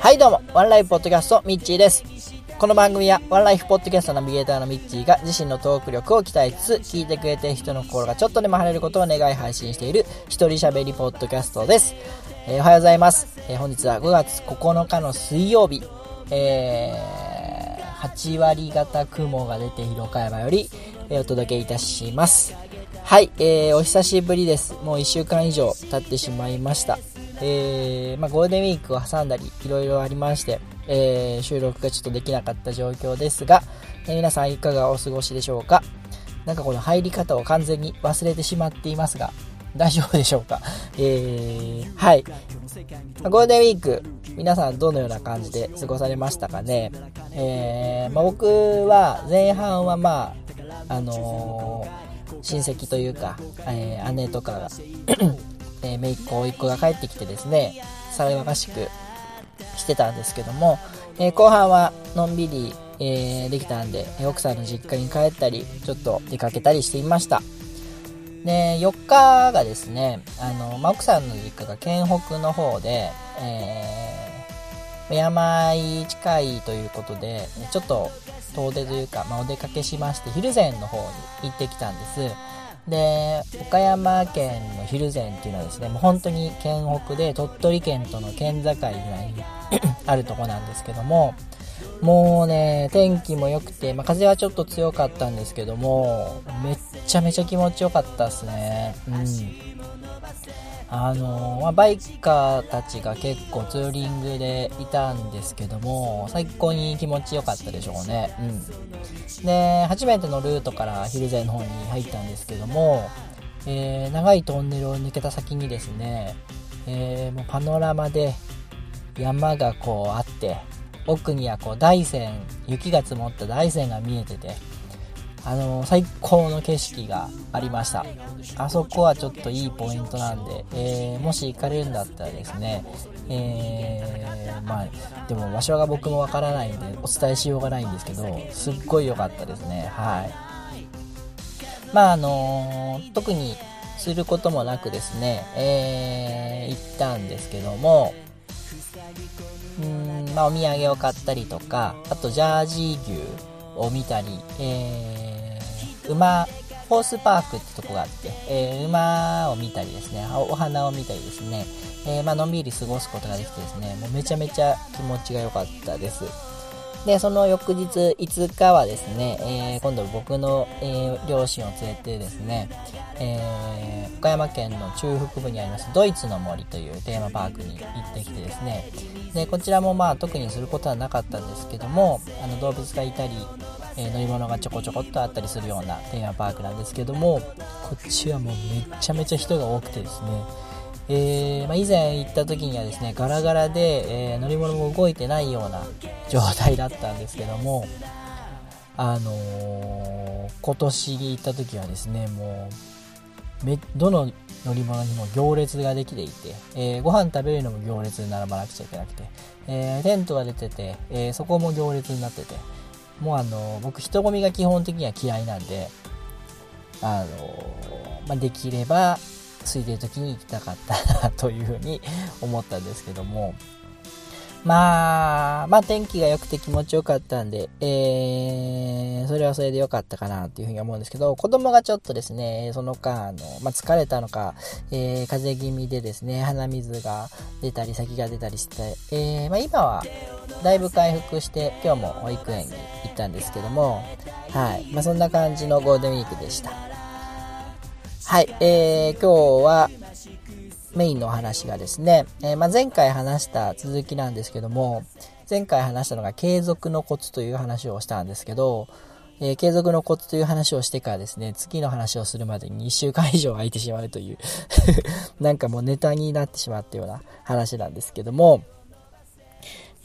はいどうも、ワンライフポッドキャスト、ミッチーです。この番組は、ワンライフポッドキャストナビゲーターのミッチーが自身のトーク力を鍛えつつ、聞いてくれてる人の心がちょっとでも晴れることを願い配信している、一人喋りポッドキャストです。えー、おはようございます。えー、本日は5月9日の水曜日、えー、8割型雲が出て広岡山より、え、お届けいたします。はい、えー、お久しぶりです。もう1週間以上経ってしまいました。えー、まあ、ゴールデンウィークを挟んだり、いろいろありまして、えー、収録がちょっとできなかった状況ですが、えー、皆さんいかがお過ごしでしょうか？なんかこの入り方を完全に忘れてしまっていますが、大丈夫でしょうか？えー、はい。ゴールデンウィーク、皆さんどのような感じで過ごされましたかね？えー、まあ、僕は前半はまあ、あのー、親戚というか、え、姉とかがえー、姪っ子、甥っ子が帰ってきてですね、騒がしくしてたんですけども、えー、後半はのんびり、えー、できたんで、奥さんの実家に帰ったり、ちょっと出かけたりしていました。で、4日がですね、あの、まあ、奥さんの実家が県北の方で、えー、山近いということで、ちょっと遠出というか、まあ、お出かけしまして、蒜山の方に行ってきたんです。で、岡山県の蒜山っていうのはですね、もう本当に県北で鳥取県との県境ぐらいに あるとこなんですけども、もうね、天気も良くて、まあ、風はちょっと強かったんですけども、めっちゃめちゃ気持ちよかったっすね。うん。あのまあ、バイカーたちが結構ツーリングでいたんですけども、最高に気持ちよかったでしょうね。うん。で、初めてのルートからヒルゼの方に入ったんですけども、えー、長いトンネルを抜けた先にですね、えー、もうパノラマで山がこうあって、奥にはこう大山、雪が積もった大山が見えてて、あの最高の景色がありました。あそこはちょっといいポイントなんで、えー、もし行かれるんだったらですね、えー、まあ、でも場所が僕もわからないんでお伝えしようがないんですけど、すっごい良かったですね。はい。まああのー、特にすることもなくですね、えー、行ったんですけども、うん、まあお土産を買ったりとか、あとジャージー牛を見たり、えー馬、ホースパークってとこがあって、えー、馬を見たりですね、お花を見たりですね、えー、まあのんびり過ごすことができてですね、もうめちゃめちゃ気持ちが良かったです。で、その翌日5日はですね、えー、今度僕の、えー、両親を連れてですね、えー、岡山県の中腹部にありますドイツの森というテーマパークに行ってきてですね、で、こちらもまあ特にすることはなかったんですけども、あの動物がいたり、え乗り物がちょこちょこっとあったりするようなテーマパークなんですけども、こっちはもうめちゃめちゃ人が多くてですね、えー、まあ、以前行った時にはですね、ガラガラで、えー、乗り物も動いてないような状態だったんですけども、あのー、今年行った時はですね、もう、め、どの乗り物にも行列ができていて、えー、ご飯食べるのも行列に並ばなくちゃいけなくて、え、テントが出てて、え、そこも行列になってて、もうあの、僕人混みが基本的には嫌いなんで、あの、まあ、できれば、ついてる時に行きたかったなというふうに思ったんですけども、まあ、まあ天気が良くて気持ちよかったんで、えー、それはそれで良かったかなっていうふうに思うんですけど、子供がちょっとですね、その間、あの、まあ疲れたのか、えー、風邪気味でですね、鼻水が出たり、咳が出たりして、えー、まあ今は、だいぶ回復して、今日も保育園に行ったんですけども、はい。まあそんな感じのゴールデンウィークでした。はい。えー、今日は、メインのお話がですね、えー、まあ、前回話した続きなんですけども、前回話したのが継続のコツという話をしたんですけど、えー、継続のコツという話をしてからですね、次の話をするまでに1週間以上空いてしまうという なんかもうネタになってしまったような話なんですけども、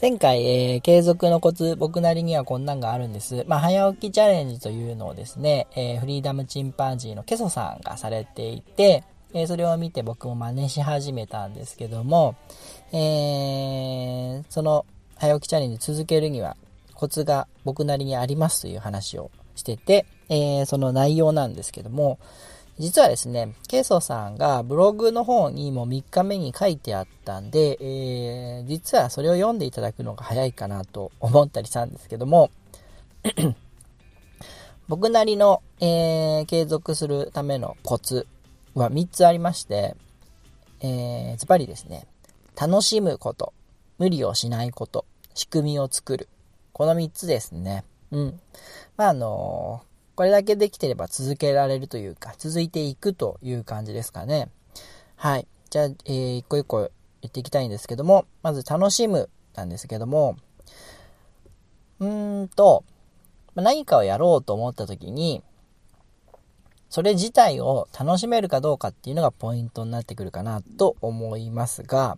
前回、えー、継続のコツ、僕なりにはこんなんがあるんです。まあ、早起きチャレンジというのをですね、えー、フリーダムチンパンジーのケソさんがされていて、えー、それを見て僕も真似し始めたんですけども、えー、その早起きチャレンジ続けるにはコツが僕なりにありますという話をしてて、えー、その内容なんですけども、実はですね、ケイソさんがブログの方にも3日目に書いてあったんで、えー、実はそれを読んでいただくのが早いかなと思ったりしたんですけども、僕なりの、えー、継続するためのコツは3つありまして、えー、ズバリですね、楽しむこと、無理をしないこと、仕組みを作る。この3つですね。うん。まあ、あのこれだけできてれば続けられるというか、続いていくという感じですかね。はい。じゃあ、えー、一個一個言っていきたいんですけども、まず楽しむなんですけども、うーんと、何かをやろうと思った時に、それ自体を楽しめるかどうかっていうのがポイントになってくるかなと思いますが、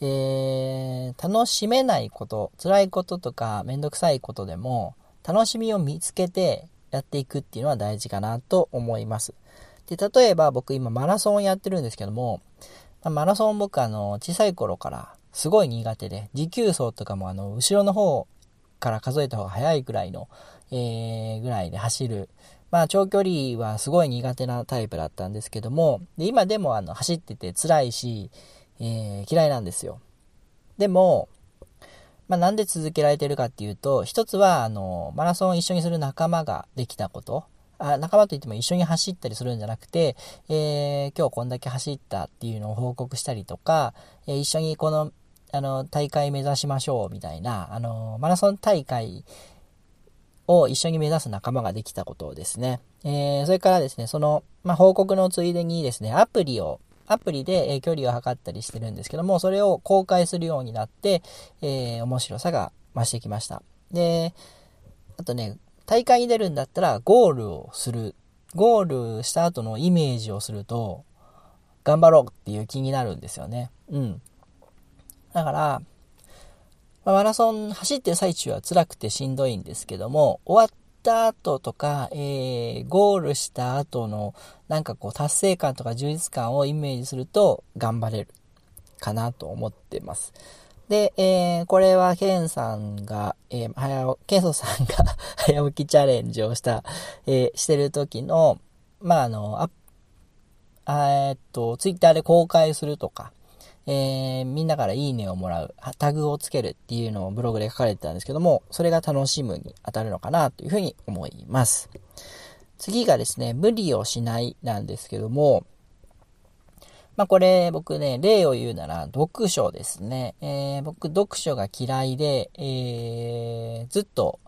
えー、楽しめないこと、辛いこととかめんどくさいことでも、楽しみを見つけてやっていくっていうのは大事かなと思います。で、例えば僕今マラソンやってるんですけども、マラソン僕あの、小さい頃からすごい苦手で、持久走とかもあの、後ろの方から数えた方が早いぐらいの、えー、ぐらいで走る。まあ長距離はすごい苦手なタイプだったんですけども、で今でもあの、走ってて辛いし、えー、嫌いなんですよ。でも、まあ、なんで続けられてるかっていうと、一つは、あの、マラソンを一緒にする仲間ができたこと。あ仲間といっても一緒に走ったりするんじゃなくて、えー、今日こんだけ走ったっていうのを報告したりとか、えー、一緒にこの、あの、大会目指しましょうみたいな、あの、マラソン大会を一緒に目指す仲間ができたことですね。えー、それからですね、その、まあ、報告のついでにですね、アプリをアプリで、え距離を測ったりしてるんですけども、それを公開するようになって、えー、面白さが増してきました。で、あとね、大会に出るんだったらゴールをする。ゴールした後のイメージをすると、頑張ろうっていう気になるんですよね。うん。だから、まあ、マラソン走ってる最中は辛くてしんどいんですけども、終わった後とか、えー、ゴールした後の、なんかこう、達成感とか充実感をイメージすると、頑張れるかなと思ってます。で、えー、これは、ケンさんが、えー、早、ケンソさんが 早起きチャレンジをした、えー、してる時の、まあ、あの、あ、えっと、ツイッターで公開するとか、えー、みんなからいいねをもらう、タグをつけるっていうのをブログで書かれてたんですけども、それが楽しむに当たるのかなというふうに思います。次がですね、無理をしないなんですけども、まあこれ僕ね、例を言うなら読書ですね。えー、僕読書が嫌いで、えー、ずっと、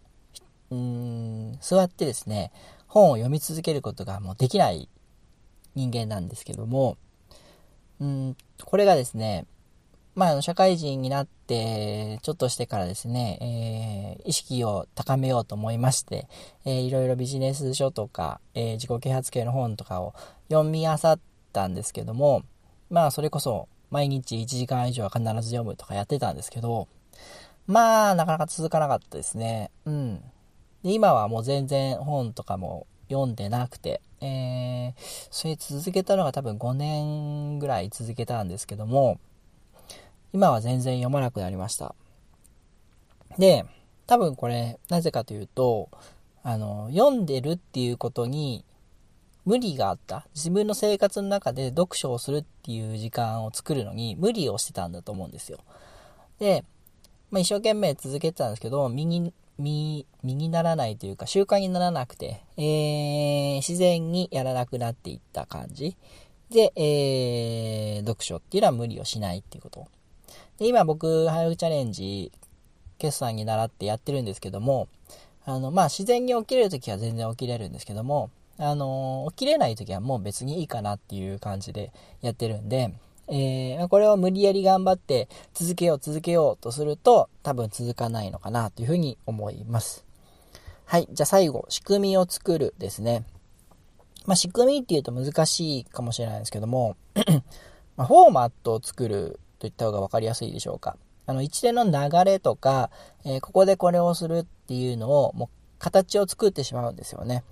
ん、座ってですね、本を読み続けることがもうできない人間なんですけども、うん、これがですね、まあ、社会人になって、ちょっとしてからですね、えー、意識を高めようと思いまして、えー、いろいろビジネス書とか、えー、自己啓発系の本とかを読み漁ったんですけども、まあ、それこそ、毎日1時間以上は必ず読むとかやってたんですけど、まあ、なかなか続かなかったですね。うん。で、今はもう全然本とかも読んでなくて、えー、それ続けたのが多分5年ぐらい続けたんですけども、今は全然読まなくなりました。で、多分これ、なぜかというと、あの、読んでるっていうことに無理があった。自分の生活の中で読書をするっていう時間を作るのに無理をしてたんだと思うんですよ。で、まあ、一生懸命続けてたんですけど、右身、にならないというか習慣にならなくて、えー、自然にやらなくなっていった感じ。で、えー、読書っていうのは無理をしないっていうこと。で、今僕、早起きチャレンジ、決算に習ってやってるんですけども、あの、まあ、自然に起きれるときは全然起きれるんですけども、あの、起きれないときはもう別にいいかなっていう感じでやってるんで、えー、これを無理やり頑張って続けよう続けようとすると多分続かないのかなというふうに思います。はい。じゃあ最後、仕組みを作るですね。まあ、仕組みっていうと難しいかもしれないですけども まフォーマットを作るといった方が分かりやすいでしょうか。あの、一連の流れとか、えー、ここでこれをするっていうのを、もう形を作ってしまうんですよね。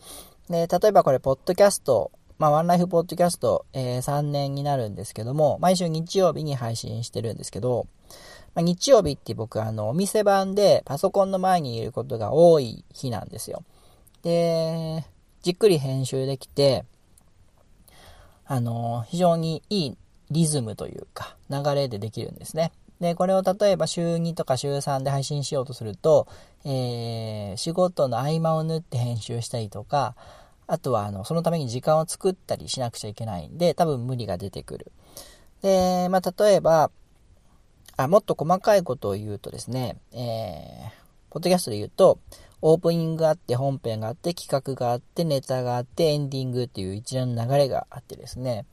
で、例えばこれ、ポッドキャストまあ、ワンライフポッドキャスト、えー、3年になるんですけども、毎週日曜日に配信してるんですけど、まあ、日曜日って僕、あの、お店番でパソコンの前にいることが多い日なんですよ。で、じっくり編集できて、あの、非常にいいリズムというか、流れでできるんですね。で、これを例えば週2とか週3で配信しようとすると、えー、仕事の合間を縫って編集したりとか、あとは、あの、そのために時間を作ったりしなくちゃいけないんで、多分無理が出てくる。で、まあ、例えば、あ、もっと細かいことを言うとですね、えー、ポッドキャストで言うと、オープニングがあって、本編があって、企画があって、ネタがあって、エンディングっていう一連の流れがあってですね、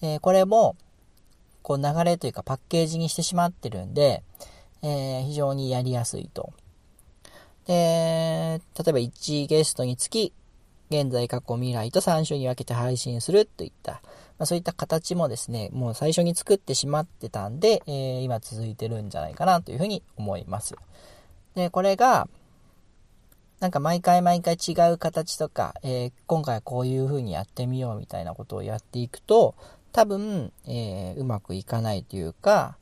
えー、これも、こう流れというかパッケージにしてしまってるんで、えー、非常にやりやすいと。で、例えば1ゲストにつき、現在、過去、未来と3週に分けて配信するといった、まあ、そういった形もですね、もう最初に作ってしまってたんで、えー、今続いてるんじゃないかなというふうに思います。で、これが、なんか毎回毎回違う形とか、えー、今回はこういう風にやってみようみたいなことをやっていくと、多分、えー、うまくいかないというか、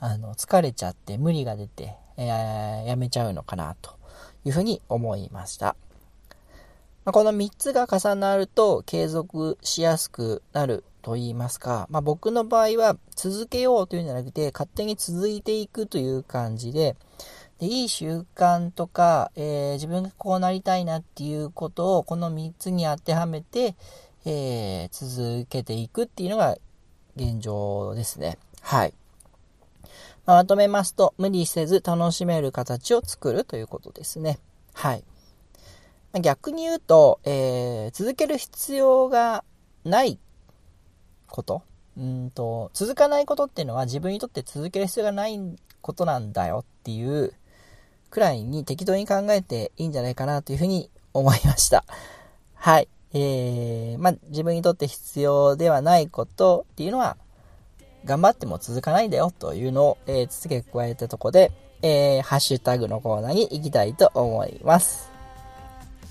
あの、疲れちゃって無理が出て、えー、やめちゃうのかなというふうに思いました。まあ、この3つが重なると継続しやすくなると言いますか、まあ、僕の場合は続けようというんじゃなくて勝手に続いていくという感じで、でいい習慣とか、えー、自分がこうなりたいなっていうことをこの3つに当てはめて、えー、続けていくっていうのが現状ですね。はい。まあ、まとめますと、無理せず楽しめる形を作るということですね。はい。逆に言うと、えー、続ける必要がないことうんと、続かないことっていうのは自分にとって続ける必要がないことなんだよっていうくらいに適当に考えていいんじゃないかなというふうに思いました。はい。えー、まあ、自分にとって必要ではないことっていうのは、頑張っても続かないんだよというのを、えー、付け加えたとこで、えー、ハッシュタグのコーナーに行きたいと思います。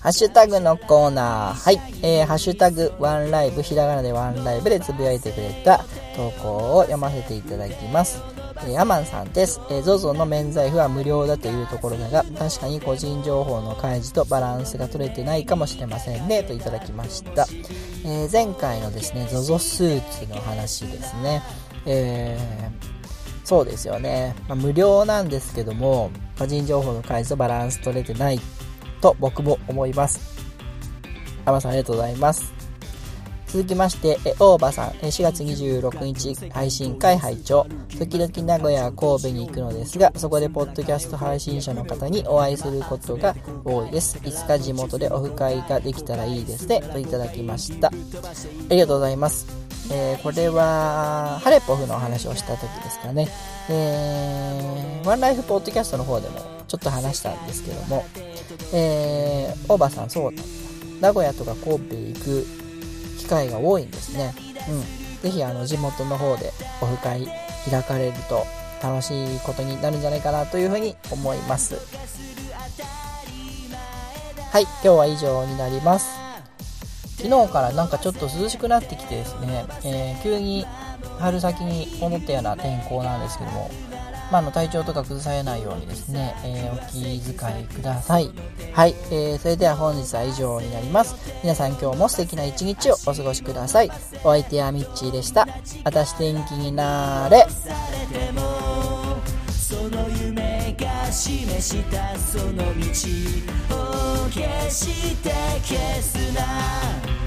ハッシュタグのコーナー。はい。えー、ハッシュタグワンライブ、ひらがなでワンライブでつぶやいてくれた投稿を読ませていただきます。えー、アマンさんです。えー、ZOZO の免罪符は無料だというところだが、確かに個人情報の開示とバランスが取れてないかもしれませんね、といただきました。えー、前回のですね、ZOZO スーツの話ですね。えー、そうですよね。まあ、無料なんですけども、個人情報の開示とバランス取れてないと僕も思います。アマさんありがとうございます。続きまして、え、大場さん、え4月26日配信会拝聴時々名古屋、神戸に行くのですが、そこでポッドキャスト配信者の方にお会いすることが多いです。いつか地元でオフ会ができたらいいですね、といただきました。ありがとうございます。えー、これは、ハレポフのお話をした時ですかね。えー、ワンライフポッドキャストの方でもちょっと話したんですけども、えー、大場さんそうだ。名古屋とか神戸行く機会が多いんですね。うん。ぜひあの地元の方でオフ会開かれると楽しいことになるんじゃないかなというふうに思います。はい、今日は以上になります。昨日からなんかちょっと涼しくなってきてですね、えー、急に春先に思ったような天候なんですけども、まあ、の体調とか崩されないようにですね、えー、お気遣いください。はい、えー、それでは本日は以上になります。皆さん今日も素敵な一日をお過ごしください。お相手はミッチーでした。私天気になれ。その夢が示したその道を決して消すな